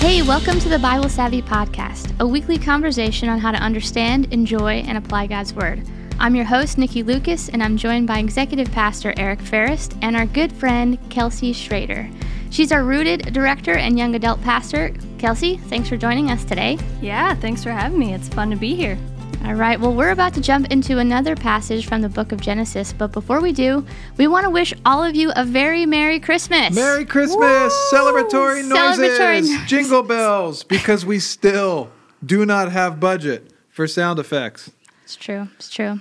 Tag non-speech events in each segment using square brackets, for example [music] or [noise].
Hey, welcome to the Bible Savvy Podcast, a weekly conversation on how to understand, enjoy, and apply God's Word. I'm your host, Nikki Lucas, and I'm joined by Executive Pastor Eric Ferris and our good friend, Kelsey Schrader. She's our Rooted Director and Young Adult Pastor. Kelsey, thanks for joining us today. Yeah, thanks for having me. It's fun to be here. All right, well, we're about to jump into another passage from the book of Genesis, but before we do, we want to wish all of you a very Merry Christmas. Merry Christmas! Celebratory noises, Celebratory jingle [laughs] bells, because we still do not have budget for sound effects. It's true. It's true.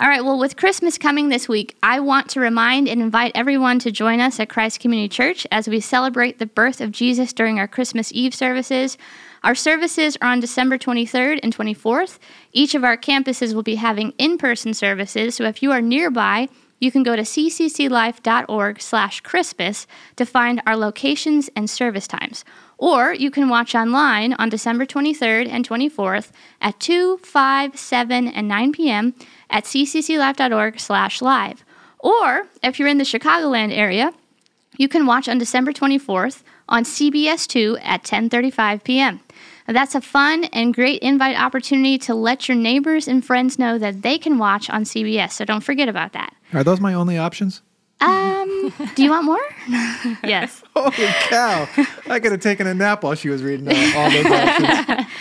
All right. Well, with Christmas coming this week, I want to remind and invite everyone to join us at Christ Community Church as we celebrate the birth of Jesus during our Christmas Eve services. Our services are on December 23rd and 24th. Each of our campuses will be having in-person services, so if you are nearby, you can go to ccclife.org slash Christmas to find our locations and service times. Or you can watch online on December 23rd and 24th at 2, 5, 7, and 9 p.m. at ccclife.org slash live. Or if you're in the Chicagoland area, you can watch on December 24th on CBS2 at 10:35 p.m. Now, that's a fun and great invite opportunity to let your neighbors and friends know that they can watch on CBS. So don't forget about that. Are those my only options? Um, do you want more? [laughs] Yes. Holy cow! I could have taken a nap while she was reading all, all those options. [laughs]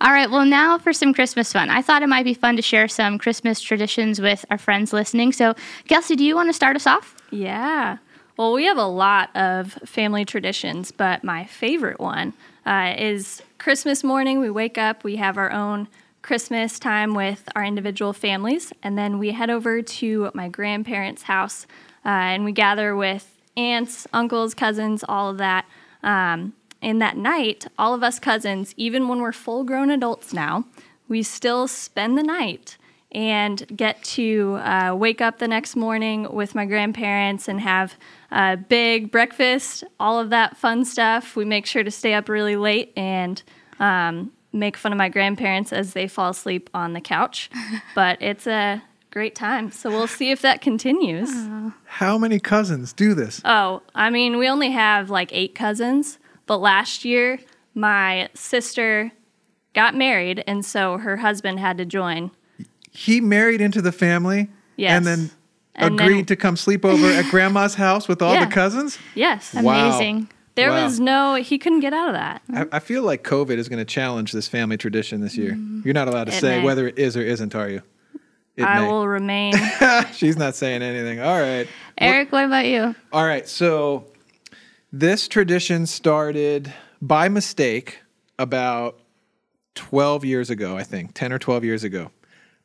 All right, well, now for some Christmas fun. I thought it might be fun to share some Christmas traditions with our friends listening. So, Kelsey, do you want to start us off? Yeah. Well, we have a lot of family traditions, but my favorite one uh, is Christmas morning. We wake up, we have our own Christmas time with our individual families, and then we head over to my grandparents' house uh, and we gather with aunts, uncles, cousins, all of that. Um, and that night, all of us cousins, even when we're full grown adults now, we still spend the night and get to uh, wake up the next morning with my grandparents and have a big breakfast, all of that fun stuff. We make sure to stay up really late and um, make fun of my grandparents as they fall asleep on the couch. [laughs] but it's a great time. So we'll see if that continues. How many cousins do this? Oh, I mean, we only have like eight cousins, but last year my sister got married, and so her husband had to join. He married into the family, Yes. and then And agreed then- to come sleep over at grandma's [laughs] house with all Yeah. the cousins. Yes. Wow. Amazing. There Wow. was no, he couldn't get out of that. I, I feel like COVID is going to challenge this family tradition this year. Mm-hmm. You're not allowed to It say may. whether it is or isn't, are you? It I may. will remain. [laughs] She's not saying anything. All right. Eric, what about you? All right, so this tradition started by mistake about 12 years ago, I think, 10 or 12 years ago.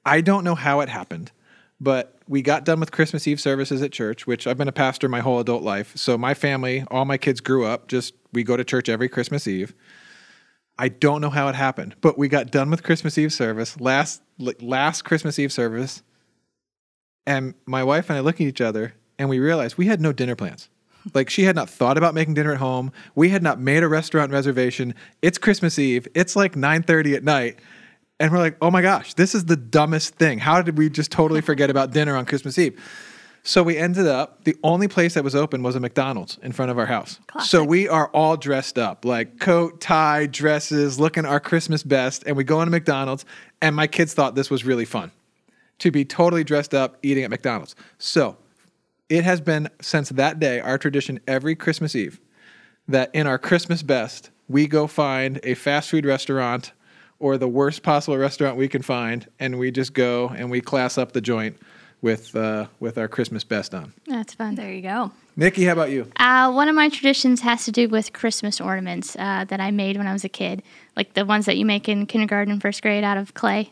I don't know how it happened, but we got done with Christmas Eve services at church, which I've been a pastor my whole adult life. So my family, all my kids grew up, just we go to church every Christmas Eve. I don't know how it happened, but we got done with Christmas Eve service, last last Christmas Eve service, and my wife and I look at each other and we realized we had no dinner plans. Like she had not thought about making dinner at home. We had not made a restaurant reservation. It's Christmas Eve. It's like 9:30 at night. And we're like, "Oh my gosh, this is the dumbest thing. How did we just totally [laughs] forget about dinner on Christmas Eve?" So we ended up the only place that was open was a McDonald's in front of our house. So we are all dressed up, like coat, tie, dresses, looking our Christmas best, and we go into McDonald's and my kids thought this was really fun to be totally dressed up eating at McDonald's. So it has been since that day our tradition every Christmas Eve that in our Christmas best, we go find a fast food restaurant or the worst possible restaurant we can find, and we just go and we class up the joint with uh, with our Christmas best on. That's fun. there you go. Nikki, how about you? Uh, one of my traditions has to do with Christmas ornaments uh, that I made when I was a kid, like the ones that you make in kindergarten first grade out of clay.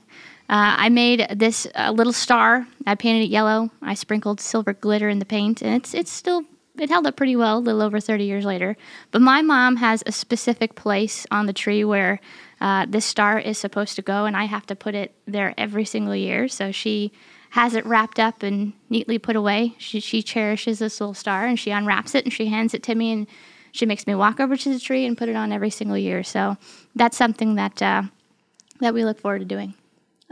Uh, I made this uh, little star. I painted it yellow. I sprinkled silver glitter in the paint, and it's it's still it held up pretty well a little over 30 years later. But my mom has a specific place on the tree where uh, this star is supposed to go, and I have to put it there every single year. So she has it wrapped up and neatly put away. She, she cherishes this little star and she unwraps it and she hands it to me and she makes me walk over to the tree and put it on every single year. So that's something that uh, that we look forward to doing.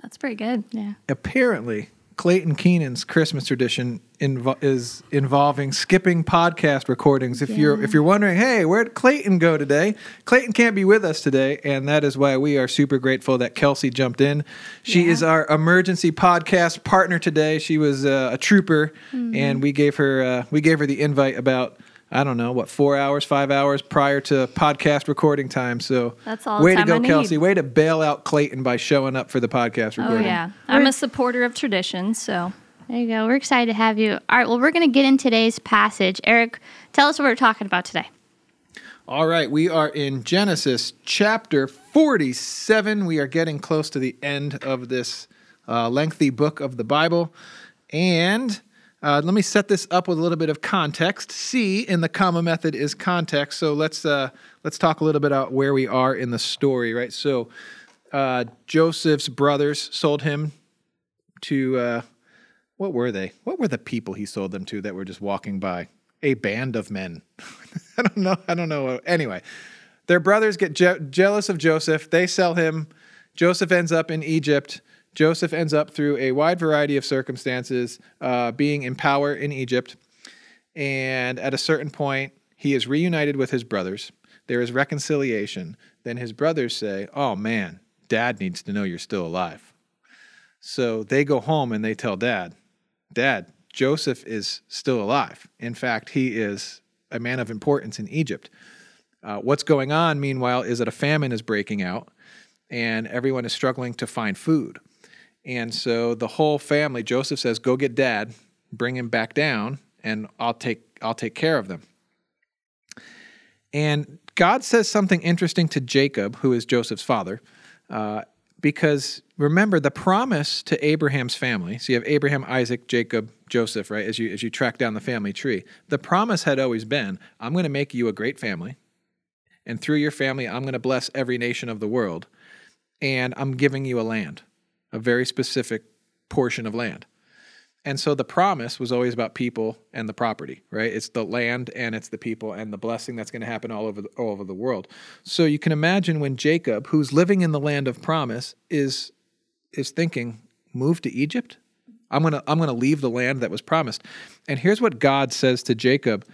That's pretty good. Yeah. Apparently, Clayton Keenan's Christmas tradition invo- is involving skipping podcast recordings. If you're if you're wondering, hey, where'd Clayton go today? Clayton can't be with us today, and that is why we are super grateful that Kelsey jumped in. She Yeah. is our emergency podcast partner today. She was uh, a trooper, Mm-hmm. and we gave her uh, we gave her the invite about. I don't know what four hours, five hours prior to podcast recording time. So That's all the Way to go, I need. Kelsey! Way to bail out Clayton by showing up for the podcast recording. Oh yeah, I'm a supporter of tradition, so There you go. We're excited to have you. All right. Well, we're going to get in today's passage. Eric, tell us what we're talking about today. All right, we are in Genesis chapter 47. We are getting close to the end of this uh, lengthy book of the Bible. And uh, let me set this up with a little bit of context. C in the comma method is context. So let's uh, let's talk a little bit about where we are in the story, right? So uh, Joseph's brothers sold him to uh, what were they? What were the people he sold them to that were just walking by? A band of men. [laughs] I don't know. I don't know. Anyway, their brothers get je- jealous of Joseph. They sell him. Joseph ends up in Egypt. Joseph ends up through a wide variety of circumstances uh, being in power in Egypt. And at a certain point, he is reunited with his brothers. There is reconciliation. Then his brothers say, Oh man, dad needs to know you're still alive. So they go home and they tell dad, Dad, Joseph is still alive. In fact, he is a man of importance in Egypt. Uh, what's going on, meanwhile, is that a famine is breaking out and everyone is struggling to find food. And so the whole family, Joseph says, Go get dad, bring him back down, and I'll take, I'll take care of them. And God says something interesting to Jacob, who is Joseph's father, uh, because remember the promise to Abraham's family. So you have Abraham, Isaac, Jacob, Joseph, right? As you as you track down the family tree, the promise had always been, "I'm going to make you a great family, and through your family, I'm going to bless every nation of the world, and I'm giving you a land, a very specific portion of land." And so the promise was always about people and the property, right? It's the land and it's the people and the blessing that's going to happen all over the, all over the world. So you can imagine when Jacob, who's living in the land of promise, is is thinking, "Move to Egypt? I'm gonna I'm gonna leave the land that was promised." And here's what God says to Jacob.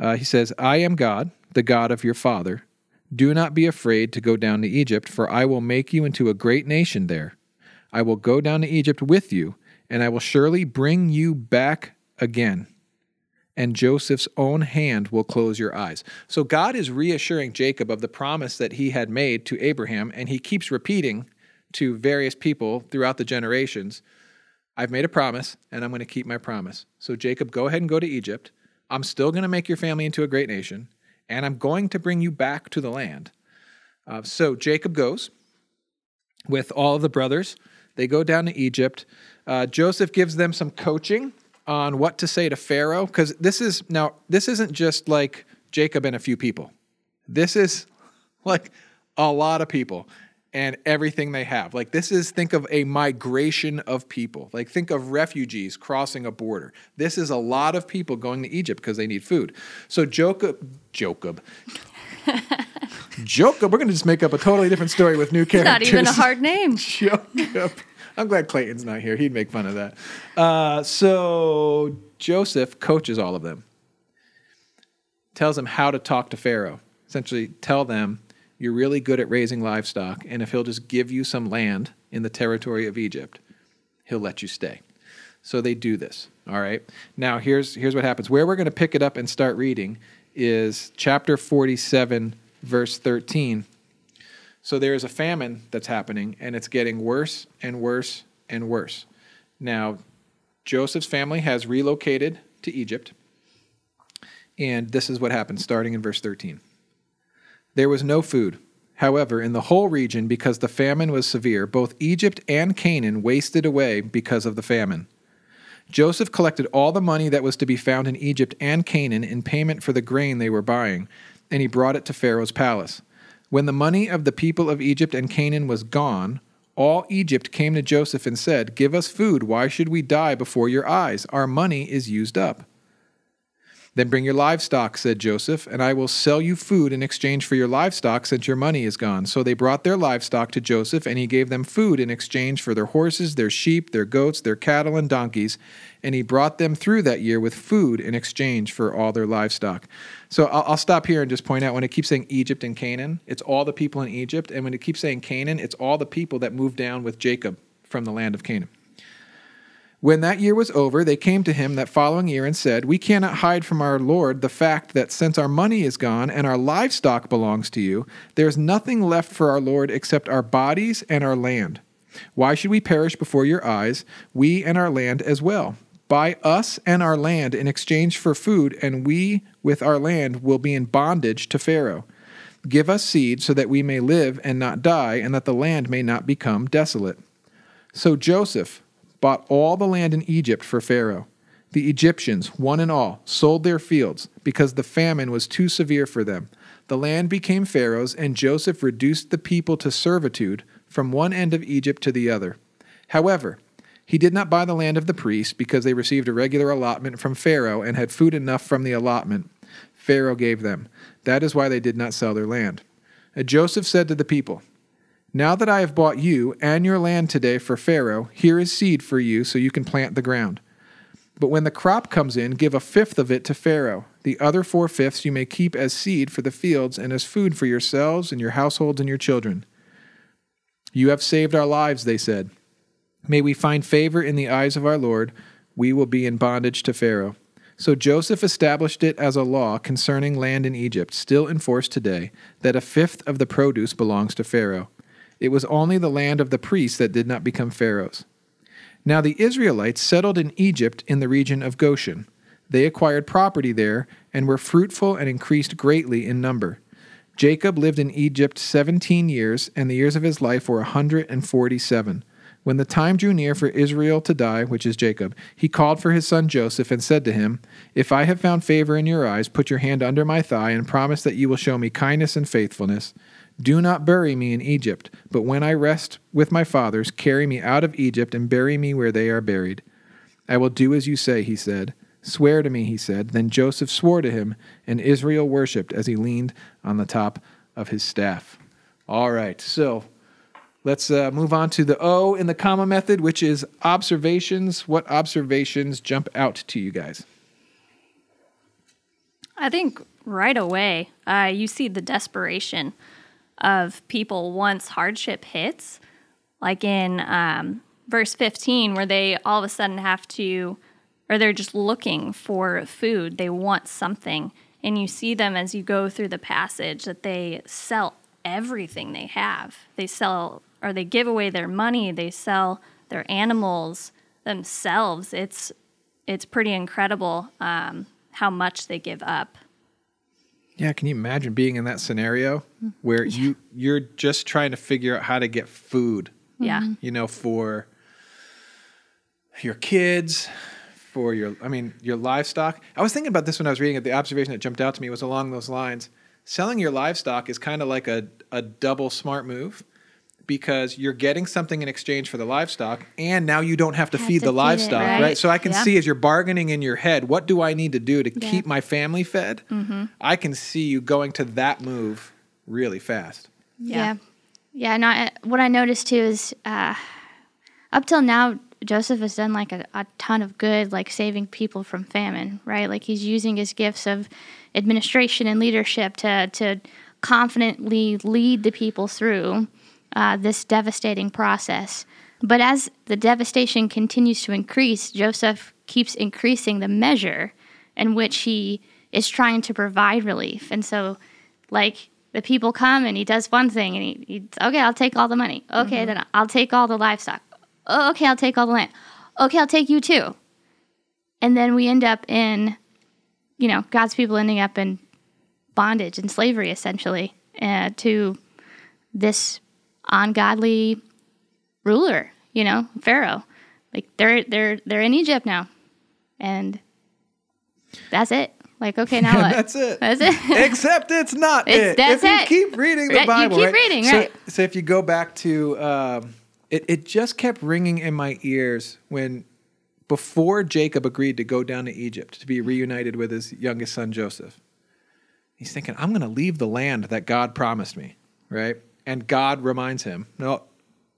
Uh, he says, "I am God, the God of your father. Do not be afraid to go down to Egypt, for I will make you into a great nation there. I will go down to Egypt with you, and I will surely bring you back again. And Joseph's own hand will close your eyes. So God is reassuring Jacob of the promise that he had made to Abraham, and he keeps repeating to various people throughout the generations I've made a promise, and I'm going to keep my promise. So, Jacob, go ahead and go to Egypt. I'm still going to make your family into a great nation, and I'm going to bring you back to the land. Uh, so, Jacob goes with all of the brothers. They go down to Egypt. Uh, Joseph gives them some coaching on what to say to Pharaoh, because this is now, this isn't just like Jacob and a few people. This is [laughs] like a lot of people and everything they have. Like, this is, think of a migration of people. Like, think of refugees crossing a border. This is a lot of people going to Egypt because they need food. So, Jacob, Jacob, [laughs] Jacob, we're going to just make up a totally different story with new It's characters. not even a hard name. [laughs] Jacob. I'm glad Clayton's not here. He'd make fun of that. Uh, so Joseph coaches all of them, tells them how to talk to Pharaoh. Essentially, tell them you're really good at raising livestock, and if he'll just give you some land in the territory of Egypt, he'll let you stay. So they do this. All right. Now here's here's what happens. Where we're going to pick it up and start reading is chapter 47, verse 13. So there is a famine that's happening, and it's getting worse and worse and worse. Now, Joseph's family has relocated to Egypt, and this is what happens starting in verse 13. There was no food. However, in the whole region, because the famine was severe, both Egypt and Canaan wasted away because of the famine. Joseph collected all the money that was to be found in Egypt and Canaan in payment for the grain they were buying, and he brought it to Pharaoh's palace. When the money of the people of Egypt and Canaan was gone, all Egypt came to Joseph and said, Give us food. Why should we die before your eyes? Our money is used up. Then bring your livestock, said Joseph, and I will sell you food in exchange for your livestock since your money is gone. So they brought their livestock to Joseph, and he gave them food in exchange for their horses, their sheep, their goats, their cattle, and donkeys. And he brought them through that year with food in exchange for all their livestock. So I'll, I'll stop here and just point out when it keeps saying Egypt and Canaan, it's all the people in Egypt. And when it keeps saying Canaan, it's all the people that moved down with Jacob from the land of Canaan. When that year was over, they came to him that following year and said, We cannot hide from our Lord the fact that since our money is gone and our livestock belongs to you, there is nothing left for our Lord except our bodies and our land. Why should we perish before your eyes, we and our land as well? Buy us and our land in exchange for food, and we with our land will be in bondage to Pharaoh. Give us seed so that we may live and not die, and that the land may not become desolate. So Joseph, bought all the land in Egypt for Pharaoh. The Egyptians, one and all, sold their fields because the famine was too severe for them. The land became Pharaoh's, and Joseph reduced the people to servitude from one end of Egypt to the other. However, he did not buy the land of the priests because they received a regular allotment from Pharaoh and had food enough from the allotment Pharaoh gave them. That is why they did not sell their land. And Joseph said to the people, now that I have bought you and your land today for Pharaoh, here is seed for you so you can plant the ground. But when the crop comes in, give a fifth of it to Pharaoh. The other four fifths you may keep as seed for the fields and as food for yourselves and your households and your children. You have saved our lives, they said. May we find favor in the eyes of our Lord. We will be in bondage to Pharaoh. So Joseph established it as a law concerning land in Egypt, still in force today, that a fifth of the produce belongs to Pharaoh. It was only the land of the priests that did not become Pharaoh's. Now the Israelites settled in Egypt in the region of Goshen. They acquired property there and were fruitful and increased greatly in number. Jacob lived in Egypt seventeen years, and the years of his life were a hundred and forty seven. When the time drew near for Israel to die, which is Jacob, he called for his son Joseph and said to him, If I have found favor in your eyes, put your hand under my thigh and promise that you will show me kindness and faithfulness. Do not bury me in Egypt, but when I rest with my fathers, carry me out of Egypt and bury me where they are buried. I will do as you say, he said. Swear to me, he said. Then Joseph swore to him, and Israel worshipped as he leaned on the top of his staff. All right, so let's uh, move on to the O in the comma method, which is observations. What observations jump out to you guys? I think right away, uh, you see the desperation of people once hardship hits, like in um, verse 15, where they all of a sudden have to, or they're just looking for food, they want something. And you see them as you go through the passage that they sell everything they have. They sell, or they give away their money, they sell their animals themselves. It's, it's pretty incredible um, how much they give up. Yeah, can you imagine being in that scenario where yeah. you you're just trying to figure out how to get food? Yeah. Mm-hmm. You know, for your kids, for your I mean, your livestock. I was thinking about this when I was reading it. The observation that jumped out to me was along those lines. Selling your livestock is kind of like a, a double smart move because you're getting something in exchange for the livestock and now you don't have to have feed to the feed livestock, it, right? right? So I can yeah. see as you're bargaining in your head, what do I need to do to yeah. keep my family fed? Mm-hmm. I can see you going to that move really fast. Yeah. Yeah. yeah what I noticed too is uh, up till now, Joseph has done like a, a ton of good, like saving people from famine, right? Like he's using his gifts of administration and leadership to, to confidently lead the people through uh, this devastating process. But as the devastation continues to increase, Joseph keeps increasing the measure in which he is trying to provide relief. And so, like, the people come and he does one thing and he, he okay, I'll take all the money. Okay, mm-hmm. then I'll take all the livestock. Oh, okay, I'll take all the land. Okay, I'll take you too. And then we end up in, you know, God's people ending up in bondage and slavery essentially uh, to this ungodly ruler, you know, Pharaoh. Like they're they're they're in Egypt now. And that's it. Like, okay, now [laughs] what? that's it. That's it. [laughs] Except it's not it's, it. That's if it. you keep reading the Bible, you keep right? reading, so, right? So if you go back to, um, it, it just kept ringing in my ears when before Jacob agreed to go down to Egypt to be reunited with his youngest son Joseph. He's thinking, I'm going to leave the land that God promised me, right? And God reminds him, no,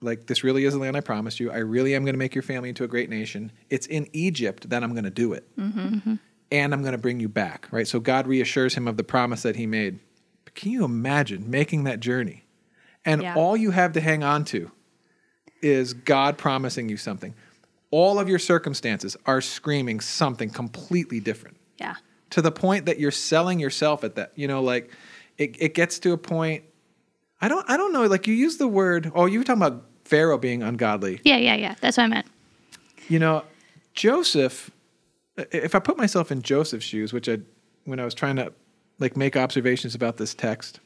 like this really is the land I promised you. I really am going to make your family into a great nation. It's in Egypt that I'm going to do it. Mm-hmm. And I'm going to bring you back, right? So God reassures him of the promise that he made. But can you imagine making that journey? And Yeah. all you have to hang on to is God promising you something. All of your circumstances are screaming something completely different Yeah. to the point that you're selling yourself at that. You know, like it, it gets to a point. I don't I don't know. Like you use the word. Oh, you were talking about Pharaoh being ungodly. Yeah, yeah, yeah. That's what I meant. You know, Joseph. If I put myself in Joseph's shoes, which I when I was trying to like make observations about this text.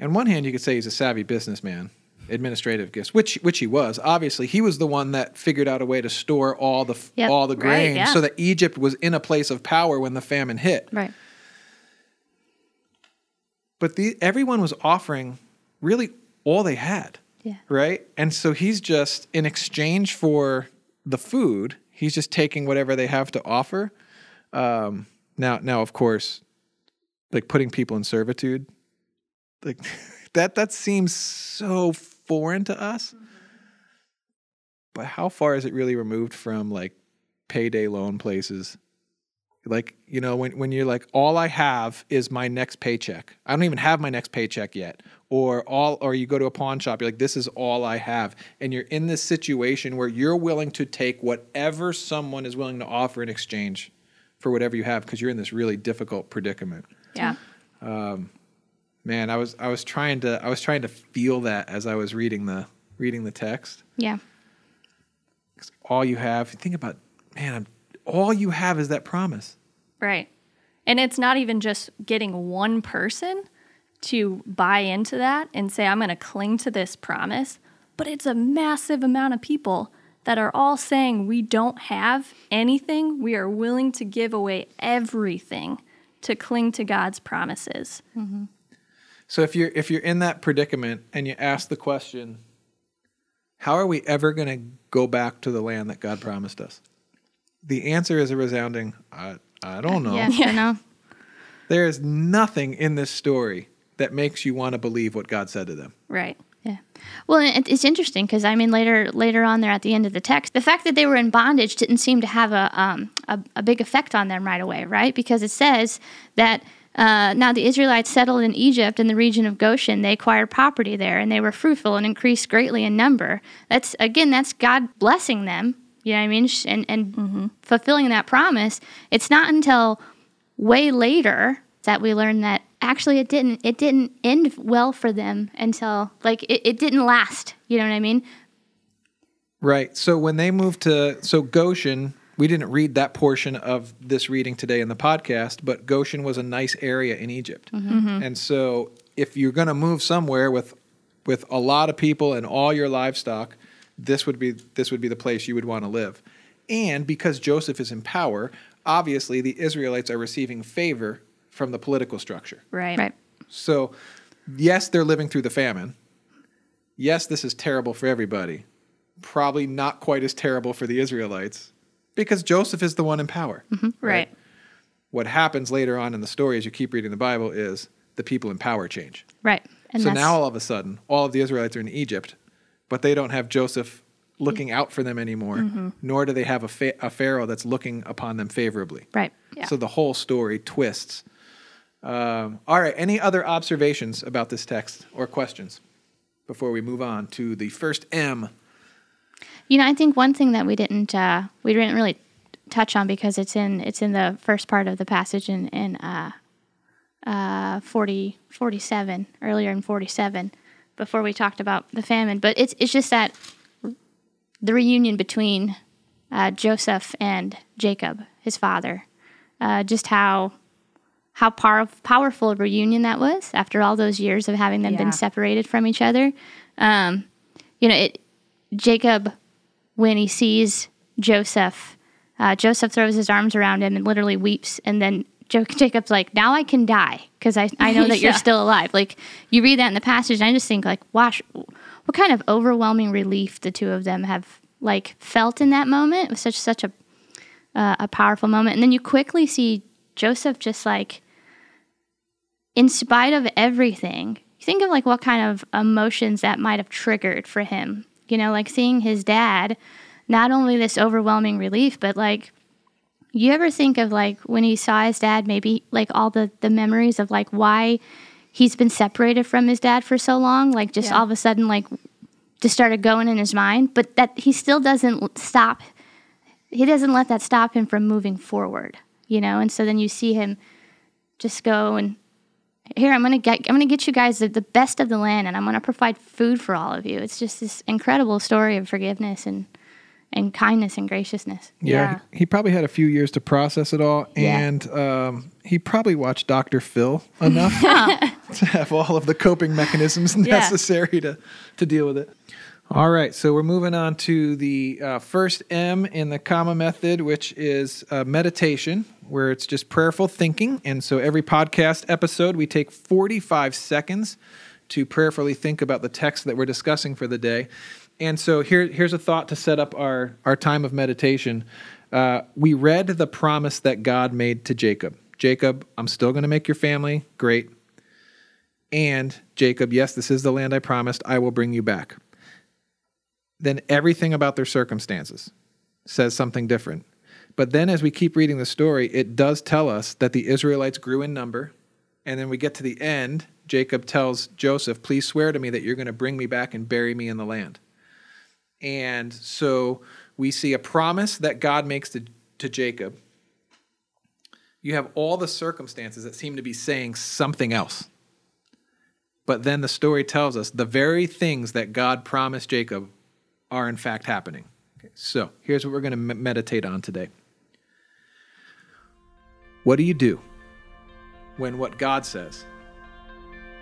On one hand, you could say he's a savvy businessman, administrative gifts, which which he was. Obviously, he was the one that figured out a way to store all the Yep. all the Right, grain, yeah. so that Egypt was in a place of power when the famine hit. Right. But the everyone was offering really all they had Yeah. right? And so he's just in exchange for the food he's just taking whatever they have to offer. Um, now now of course like putting people in servitude like [laughs] that that seems so foreign to us. But how far is it really removed from like payday loan places like you know when, when you're like all i have is my next paycheck. I don't even have my next paycheck yet. Or all or you go to a pawn shop you're like this is all i have. And you're in this situation where you're willing to take whatever someone is willing to offer in exchange for whatever you have because you're in this really difficult predicament. Yeah. Um, man i was i was trying to i was trying to feel that as i was reading the reading the text. Yeah. all you have. Think about man I'm, all you have is that promise Right. And it's not even just getting one person to buy into that and say, I'm going to cling to this promise, but it's a massive amount of people that are all saying, we don't have anything. We are willing to give away everything to cling to God's promises. Mm-hmm. So if you're if you're in that predicament and you ask the question, how are we ever going to go back to the land that God promised us? The answer is a resounding I I don't know. Yeah. I know. [laughs] There is nothing in this story that makes you want to believe what God said to them. Right. Yeah. Well, it, it's interesting because I mean, later later on there at the end of the text, the fact that they were in bondage didn't seem to have a um, a, a big effect on them right away, right? Because it says that. Uh, now the Israelites settled in Egypt in the region of Goshen. They acquired property there, and they were fruitful and increased greatly in number. That's again, that's God blessing them. You know what I mean? Sh- And and mm-hmm. fulfilling that promise. It's not until way later that we learn that actually it didn't it didn't end well for them until like it, it didn't last you know what i mean Right. So when they moved to so Goshen, we didn't read that portion of this reading today in the podcast, but Goshen was a nice area in Egypt. Mm-hmm. Mm-hmm. And so if you're going to move somewhere with with a lot of people and all your livestock, this would be this would be the place you would want to live. And because Joseph is in power, obviously the Israelites are receiving favor from the political structure. Right. right So, yes, they're living through the famine. Yes, this is terrible for everybody. Probably not quite as terrible for the Israelites because Joseph is the one in power. Mm-hmm. Right. What happens later on in the story as you keep reading the Bible is the people in power change. right and so now all of a sudden, all of the Israelites are in Egypt, but they don't have Joseph looking out for them anymore, nor do they have a, fa- a Pharaoh that's looking upon them favorably. right Yeah. So the whole story twists. Um, all right. Any other observations about this text or questions before we move on to the first M? you know i think one thing that we didn't uh we didn't really touch on because it's in it's in the first part of the passage in in uh uh 40 47 earlier in 47 before we talked about the famine but it's it's just that the reunion between uh, Joseph and Jacob, his father, uh, just how how power, powerful a reunion that was after all those years of having them Yeah. been separated from each other. Um, you know, it, Jacob, when he sees Joseph, uh, Joseph throws his arms around him and literally weeps, and then Jacob's like, "Now I can die because I, I know [laughs] that you're still alive." Like you read that in the passage, and I just think like, "Wash, what kind of overwhelming relief the two of them have like felt in that moment. It was such such a uh, a powerful moment, and then you quickly see Joseph just like, in spite of everything, you think of like what kind of emotions that might have triggered for him. You know, like seeing his dad, not only this overwhelming relief, but like you ever think of like when he saw his dad maybe like all the the memories of like why he's been separated from his dad for so long? Like just Yeah. all of a sudden like just started going in his mind but that he still doesn't stop he doesn't let that stop him from moving forward you know? And so then you see him just go and here i'm gonna get i'm gonna get you guys the, the best of the land and i'm gonna provide food for all of you. It's just this incredible story of forgiveness and and kindness and graciousness Yeah, Yeah. He, he probably had a few years to process it all, Yeah. and um, he probably watched Dr. Phil enough [laughs] [laughs] to have all of the coping mechanisms Yeah. necessary to, to deal with it. All right, so we're moving on to the uh, first M in the comma method, which is uh, meditation, where it's just prayerful thinking. And so every podcast episode, we take 45 seconds to prayerfully think about the text that we're discussing for the day. And so here, here's a thought to set up our, our time of meditation. Uh, we read the promise that God made to Jacob Jacob, I'm still going to make your family great. And Jacob, yes, this is the land I promised. I will bring you back. Then everything about their circumstances says something different. But then as we keep reading the story, it does tell us that the Israelites grew in number. And then we get to the end, Jacob tells Joseph, Please swear to me that you're going to bring me back and bury me in the land. And so we see a promise that God makes to, to Jacob. You have all the circumstances that seem to be saying something else. But then the story tells us the very things that God promised Jacob are in fact happening. Okay, so here's what we're going to me- meditate on today. What do you do when what God says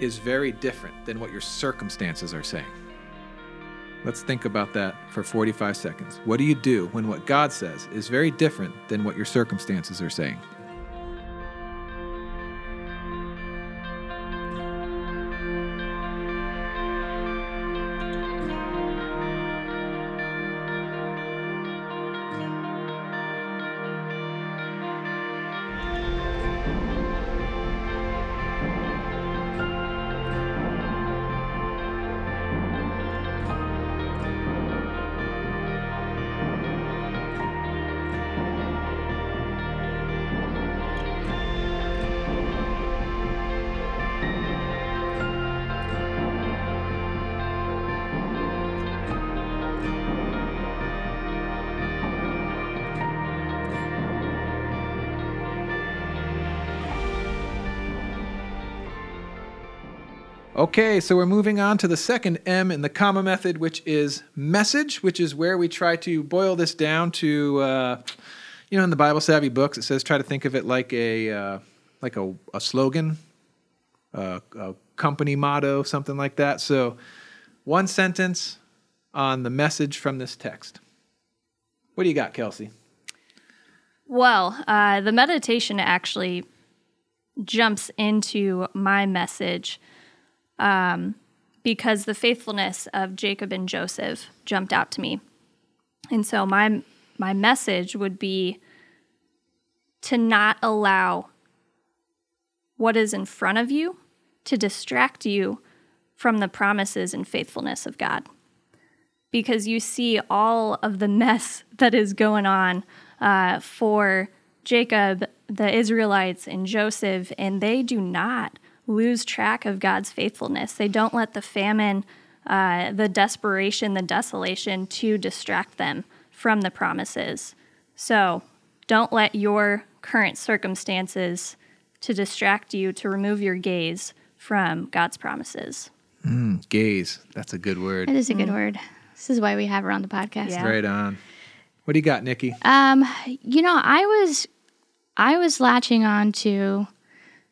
is very different than what your circumstances are saying? Let's think about that for 45 seconds. What do you do when what God says is very different than what your circumstances are saying? Okay, so we're moving on to the second M in the comma method, which is message, which is where we try to boil this down to, uh, you know, in the Bible Savvy books, it says try to think of it like a uh, like a, a slogan, uh, a company motto, something like that. So, one sentence on the message from this text. What do you got, Kelsey? Well, uh, the meditation actually jumps into my message um, because the faithfulness of Jacob and Joseph jumped out to me, and so my my message would be to not allow what is in front of you to distract you from the promises and faithfulness of God. Because you see all of the mess [laughs] that is going on uh, for Jacob, the Israelites, and Joseph, and they do not lose track of God's faithfulness. They don't let the famine, uh, the desperation, the desolation to distract them from the promises. So don't let your current circumstances to distract you, to remove your gaze from God's promises. Gaze. That's a good word. That is a good word. This is why we have her on the podcast. Yeah. Right on. What do you got, Nikki? Um, you know, I was I was latching on to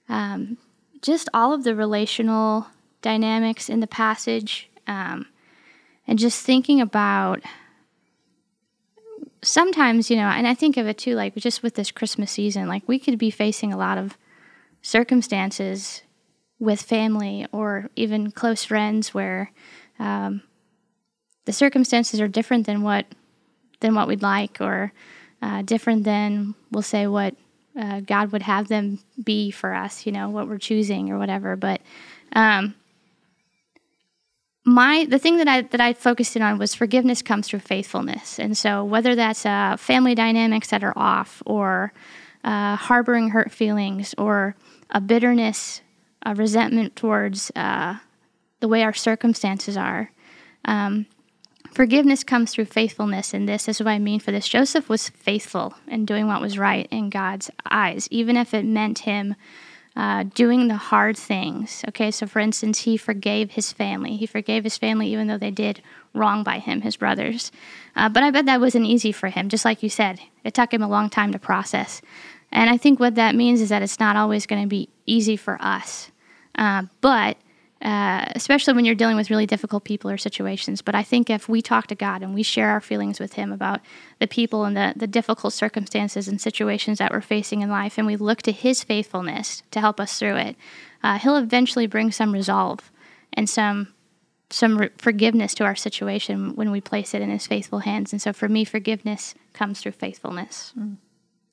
um, just all of the relational dynamics in the passage, um, and just thinking about sometimes, you know, and I think of it too, like just with this Christmas season, like we could be facing a lot of circumstances with family or even close friends where um, the circumstances are different than what than what we'd like, or uh, different than we'll say what uh, God would have them be for us. You know what we're choosing or whatever. But um, my the thing that I that I focused in on was forgiveness comes through faithfulness, and so whether that's uh, family dynamics that are off, or uh, harboring hurt feelings, or a bitterness, a resentment towards uh, the way our circumstances are. Um, forgiveness comes through faithfulness, and this is what I mean for this. Joseph was faithful in doing what was right in God's eyes, even if it meant him uh, doing the hard things. Okay, so for instance, he forgave his family. He forgave his family even though they did wrong by him, his brothers. Uh, but I bet that wasn't easy for him, just like you said. It took him a long time to process. And I think what that means is that it's not always going to be easy for us. Uh, but uh, especially when you're dealing with really difficult people or situations. But I think if we talk to God and we share our feelings with Him about the people and the, the difficult circumstances and situations that we're facing in life, and we look to His faithfulness to help us through it, uh, He'll eventually bring some resolve and some some re- forgiveness to our situation when we place it in His faithful hands. And so for me, forgiveness comes through faithfulness. Mm.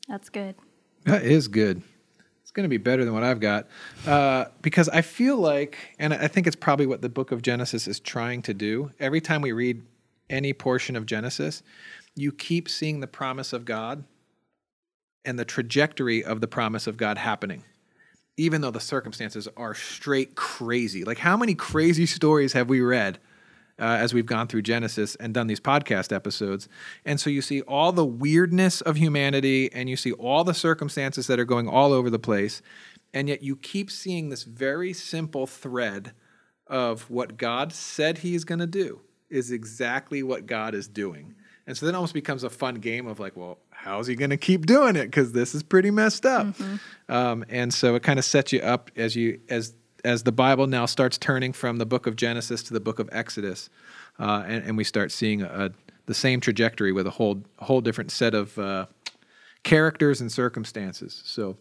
That's good. That is good going to be better than what I've got uh, because I feel like, and I think it's probably what the book of Genesis is trying to do. Every time we read any portion of Genesis, you keep seeing the promise of God and the trajectory of the promise of God happening, even though the circumstances are straight crazy. Like, how many crazy stories have we read uh, as we've gone through Genesis and done these podcast episodes. And so you see all the weirdness of humanity and you see all the circumstances that are going all over the place. And yet you keep seeing this very simple thread of what God said He's going to do is exactly what God is doing. And so then it almost becomes a fun game of like, well, how's he going to keep doing it? Because this is pretty messed up. Mm-hmm. Um, and so it kind of sets you up as you as as the Bible now starts turning from the book of Genesis to the book of Exodus, uh, and, and, we start seeing a, the same trajectory with a whole whole different set of uh, characters and circumstances. So,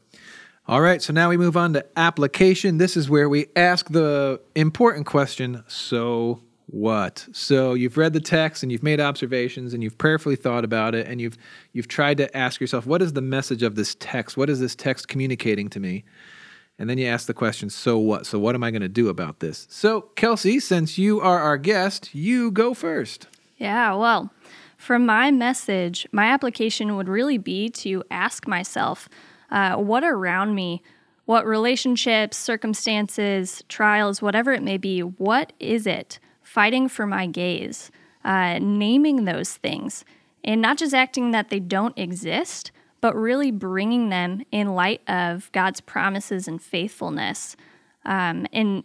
all right, so now we move on to application. This is where we ask the important question: So what? So you've read the text and you've made observations and you've prayerfully thought about it and you've you've tried to ask yourself, what is the message of this text? What is this text communicating to me? And then you ask the question, so what? So what am I going to do about this? So, Kelsey, since you are our guest, you go first. Yeah, well, for my message, my application would really be to ask myself uh, what around me, what relationships, circumstances, trials, whatever it may be, what is it fighting for my gaze? Uh, naming those things and not just acting that they don't exist, but really bringing them in light of God's promises and faithfulness, um, and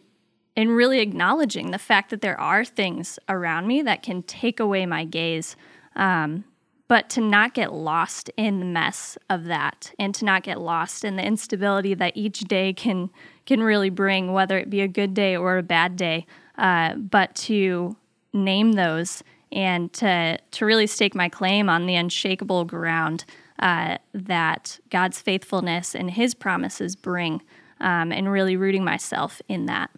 and really acknowledging the fact that there are things around me that can take away my gaze, um, but to not get lost in the mess of that, and to not get lost in the instability that each day can can really bring, whether it be a good day or a bad day, uh, but to name those and to to really stake my claim on the unshakable ground uh, that God's faithfulness and His promises bring, um, and really rooting myself in that.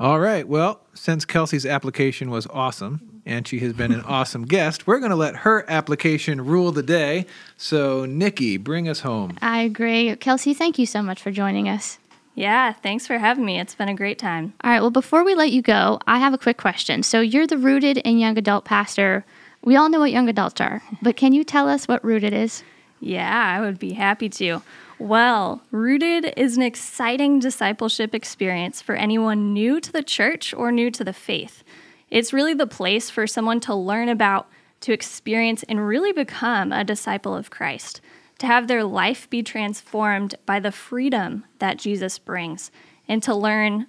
All right. Well, since Kelsey's application was awesome and she has been an [laughs] awesome guest, we're going to let her application rule the day. So, Nikki, bring us home. I agree. Kelsey, thank you so much for joining us. Yeah, thanks for having me. It's been a great time. All right. Well, before we let you go, I have a quick question. So, you're the rooted and young adult pastor we all know what young adults are, [laughs] but can you tell us what Rooted is? Yeah, I would be happy to. Well, Rooted is an exciting discipleship experience for anyone new to the church or new to the faith. It's really the place for someone to learn about, to experience, and really become a disciple of Christ, to have their life be transformed by the freedom that Jesus brings, and to learn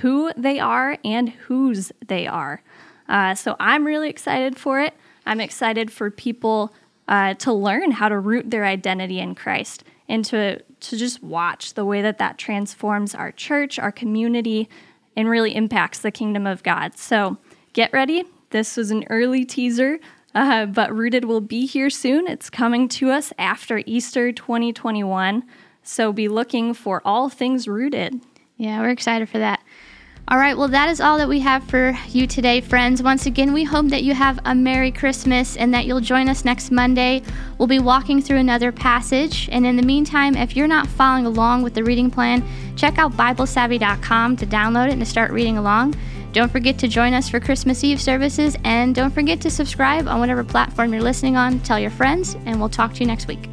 who they are and whose they are. Uh, so I'm really excited for it. I'm excited for people uh, to learn how to root their identity in Christ and to, to just watch the way that that transforms our church, our community, and really impacts the kingdom of God. So get ready. This was an early teaser, uh, but Rooted will be here soon. It's coming to us after Easter 2021. So be looking for all things rooted. Yeah, we're excited for that. All right, well, that is all that we have for you today, friends. Once again, we hope that you have a Merry Christmas and that you'll join us next Monday. We'll be walking through another passage. And in the meantime, if you're not following along with the reading plan, check out BibleSavvy.com to download it and to start reading along. Don't forget to join us for Christmas Eve services, and don't forget to subscribe on whatever platform you're listening on. Tell your friends, and we'll talk to you next week.